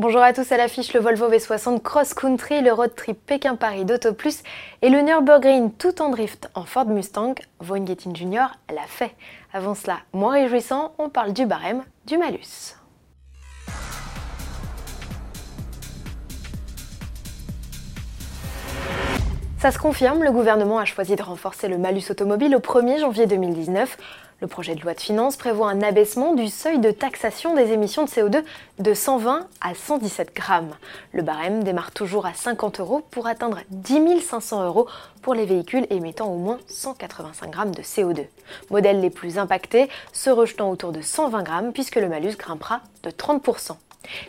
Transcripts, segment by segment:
Bonjour à tous à l'affiche le Volvo V60 Cross Country, le road trip Pékin-Paris d'Auto Plus et le Nürburgring tout en drift en Ford Mustang. Von Gettin Jr. l'a fait. Avant cela, moins réjouissant, on parle du barème, du malus. Ça se confirme, le gouvernement a choisi de renforcer le malus automobile au 1er janvier 2019. Le projet de loi de finances prévoit un abaissement du seuil de taxation des émissions de CO2 de 120 à 117 grammes. Le barème démarre toujours à 50 euros pour atteindre 10 500 euros pour les véhicules émettant au moins 185 grammes de CO2. Modèles les plus impactés se rejetant autour de 120 grammes puisque le malus grimpera de 30%.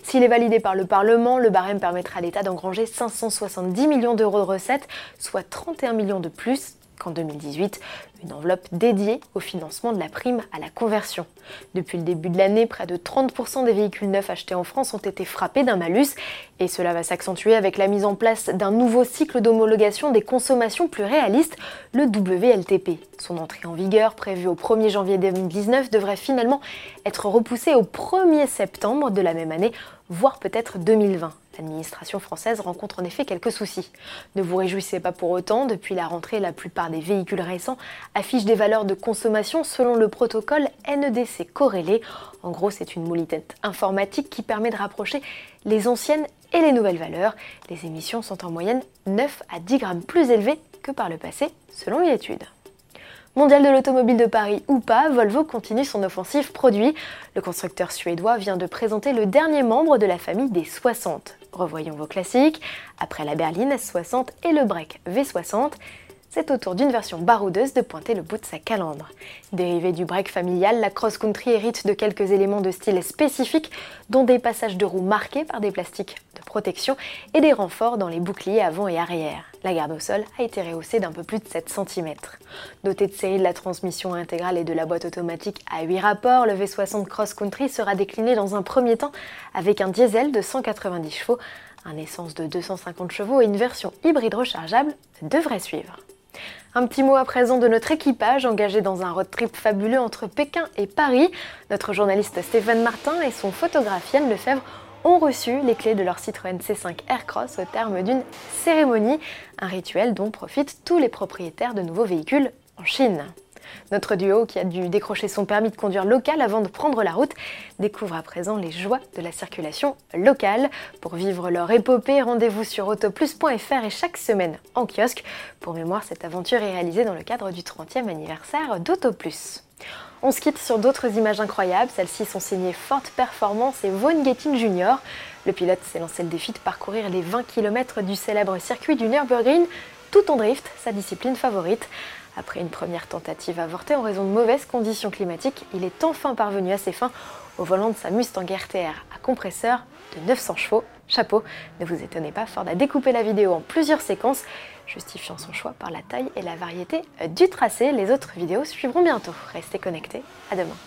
S'il est validé par le Parlement, le barème permettra à l'État d'engranger 570 millions d'euros de recettes, soit 31 millions de plus qu'en 2018, une enveloppe dédiée au financement de la prime à la conversion. Depuis le début de l'année, près de 30% des véhicules neufs achetés en France ont été frappés d'un malus et cela va s'accentuer avec la mise en place d'un nouveau cycle d'homologation des consommations plus réalistes, le WLTP. Son entrée en vigueur, prévue au 1er janvier 2019, devrait finalement être repoussée au 1er septembre de la même année, voire peut-être 2020. L'administration française rencontre en effet quelques soucis. Ne vous réjouissez pas pour autant, depuis la rentrée, la plupart des véhicules récents affichent des valeurs de consommation selon le protocole NEDC corrélé. En gros, c'est une moulitette informatique qui permet de rapprocher les anciennes et les nouvelles valeurs. Les émissions sont en moyenne 9 à 10 grammes plus élevées que par le passé, selon une étude. Mondial de l'automobile de Paris ou pas, Volvo continue son offensive produit. Le constructeur suédois vient de présenter le dernier membre de la famille des 60. Revoyons vos classiques. Après la berline S60 et le break V60, c'est au tour d'une version baroudeuse de pointer le bout de sa calandre. Dérivée du break familial, la cross-country hérite de quelques éléments de style spécifiques, dont des passages de roues marqués par des plastiques de protection et des renforts dans les boucliers avant et arrière. La garde au sol a été rehaussée d'un peu plus de 7 cm. Doté de série de la transmission intégrale et de la boîte automatique à 8 rapports, le V60 Cross Country sera décliné dans un premier temps avec un diesel de 190 chevaux, un essence de 250 chevaux et une version hybride rechargeable devrait suivre. Un petit mot à présent de notre équipage engagé dans un road trip fabuleux entre Pékin et Paris. Notre journaliste Stéphane Martin et son photographe Yann Lefebvre ont reçu les clés de leur Citroën C5 Aircross au terme d'une cérémonie, un rituel dont profitent tous les propriétaires de nouveaux véhicules en Chine. Notre duo, qui a dû décrocher son permis de conduire local avant de prendre la route, découvre à présent les joies de la circulation locale. Pour vivre leur épopée, rendez-vous sur autoplus.fr et chaque semaine en kiosque. Pour mémoire, cette aventure est réalisée dans le cadre du 30e anniversaire d'Autoplus. On se quitte sur d'autres images incroyables. Celles-ci sont signées Forte Performance et Vaughn Gettin Jr. Le pilote s'est lancé le défi de parcourir les 20 km du célèbre circuit du Nürburgring tout en drift, sa discipline favorite. Après une première tentative avortée en raison de mauvaises conditions climatiques, il est enfin parvenu à ses fins au volant de sa Mustang RTR à compresseur de 900 chevaux. Chapeau, ne vous étonnez pas, Ford a découpé la vidéo en plusieurs séquences, justifiant son choix par la taille et la variété du tracé. Les autres vidéos suivront bientôt. Restez connectés, à demain.